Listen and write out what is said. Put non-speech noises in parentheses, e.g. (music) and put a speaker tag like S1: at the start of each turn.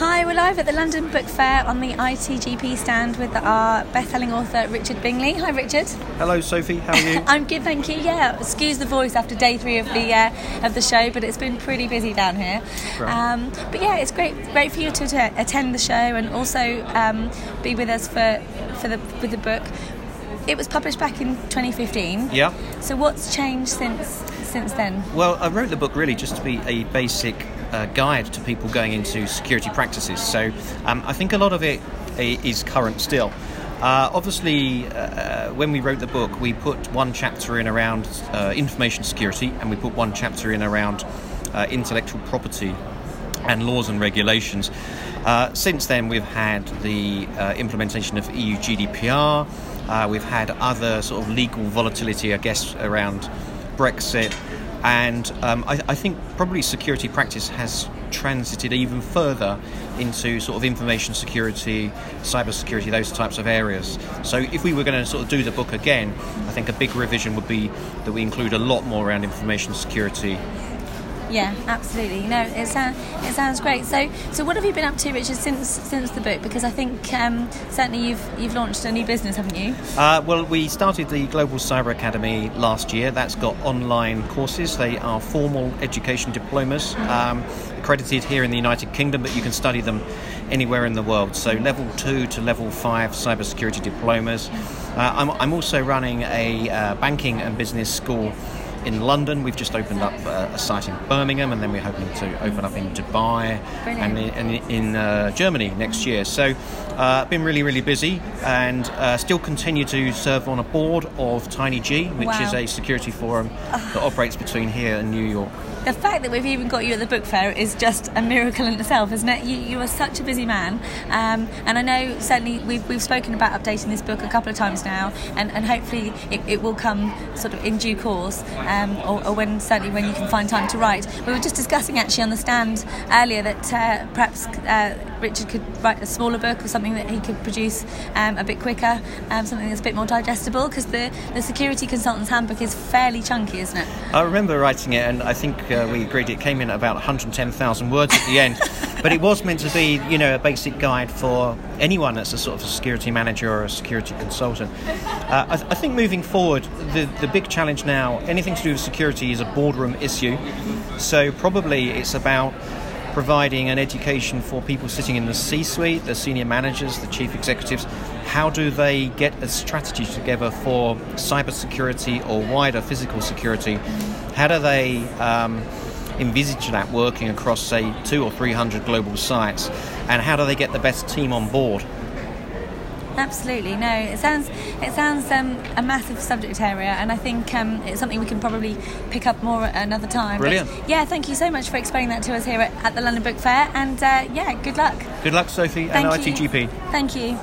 S1: Hi, we're live at the London Book Fair on the ITGP stand with our best-selling author Richard Bingley. Hi, Richard.
S2: Hello, Sophie. How are you? (laughs)
S1: I'm good, thank you. Yeah, excuse the voice after day three of the uh, of the show, but it's been pretty busy down here.
S2: Right.
S1: Um, but yeah, it's great great for you to, to attend the show and also um, be with us for for the with the book. It was published back in 2015.
S2: Yeah.
S1: So what's changed since since then?
S2: Well, I wrote the book really just to be a basic uh, guide to people going into security practices. So um, I think a lot of it is current still. Uh, obviously, uh, when we wrote the book, we put one chapter in around uh, information security and we put one chapter in around uh, intellectual property and laws and regulations. Uh, since then, we've had the uh, implementation of EU GDPR. Uh, we've had other sort of legal volatility, I guess, around Brexit. And um, I, I think probably security practice has transited even further into sort of information security, cyber security, those types of areas. So if we were going to sort of do the book again, I think a big revision would be that we include a lot more around information security
S1: Yeah, absolutely. No, it sounds it sounds great. So, so what have you been up to, Richard, since since the book? Because I think um, certainly you've you've launched a new business, haven't you?
S2: Uh, well, we started the Global Cyber Academy last year. That's got online courses. They are formal education diplomas, um, accredited here in the United Kingdom, but you can study them anywhere in the world. So, level two to level five cybersecurity diplomas. Uh, I'm, I'm also running a uh, banking and business school in London. We've just opened up uh, a site in Birmingham, and then we're hoping to open up in Dubai
S1: Brilliant.
S2: and in, and in uh, Germany next year. So, uh, been really, really busy, and uh, still continue to serve on a board of Tiny G, which
S1: Wow.
S2: is a security forum that operates between here and New York.
S1: The fact that we've even got you at the book fair is just a miracle in itself, isn't it? You, you are such a busy man, um, and I know certainly we've, we've spoken about updating this book a couple of times now, and, and hopefully it, it will come sort of in due course, um, or, or when certainly when you can find time to write. We were just discussing actually on the stand earlier that uh, perhaps uh, Richard could write a smaller book or something that he could produce um, a bit quicker, um, something that's a bit more digestible, because the, the Security Consultant's Handbook is fairly chunky, isn't it?
S2: I remember writing it, and I think uh, we agreed it came in about 110,000 words at the end. (laughs) but it was meant to be, you know, a basic guide for anyone that's a sort of a security manager or a security consultant. Uh, I, I think moving forward, the, the big challenge now, anything to do with security, is a boardroom issue. So probably it's about providing an education for people sitting in the C-suite, the senior managers, the chief executives. How do they get a strategy together for cybersecurity or wider physical security? How do they um, envisage that working across, say, two or three hundred global sites? And how do they get the best team on board?
S1: Absolutely, no. It sounds it sounds um, a massive subject area, and I think um, it's something we can probably pick up more at another time. But,
S2: Brilliant.
S1: yeah, thank you so much for explaining that to us here at, at the London Book Fair, and uh, yeah, good luck.
S2: Good luck, Sophie,
S1: Thank
S2: and
S1: you.
S2: ITGP.
S1: Thank you.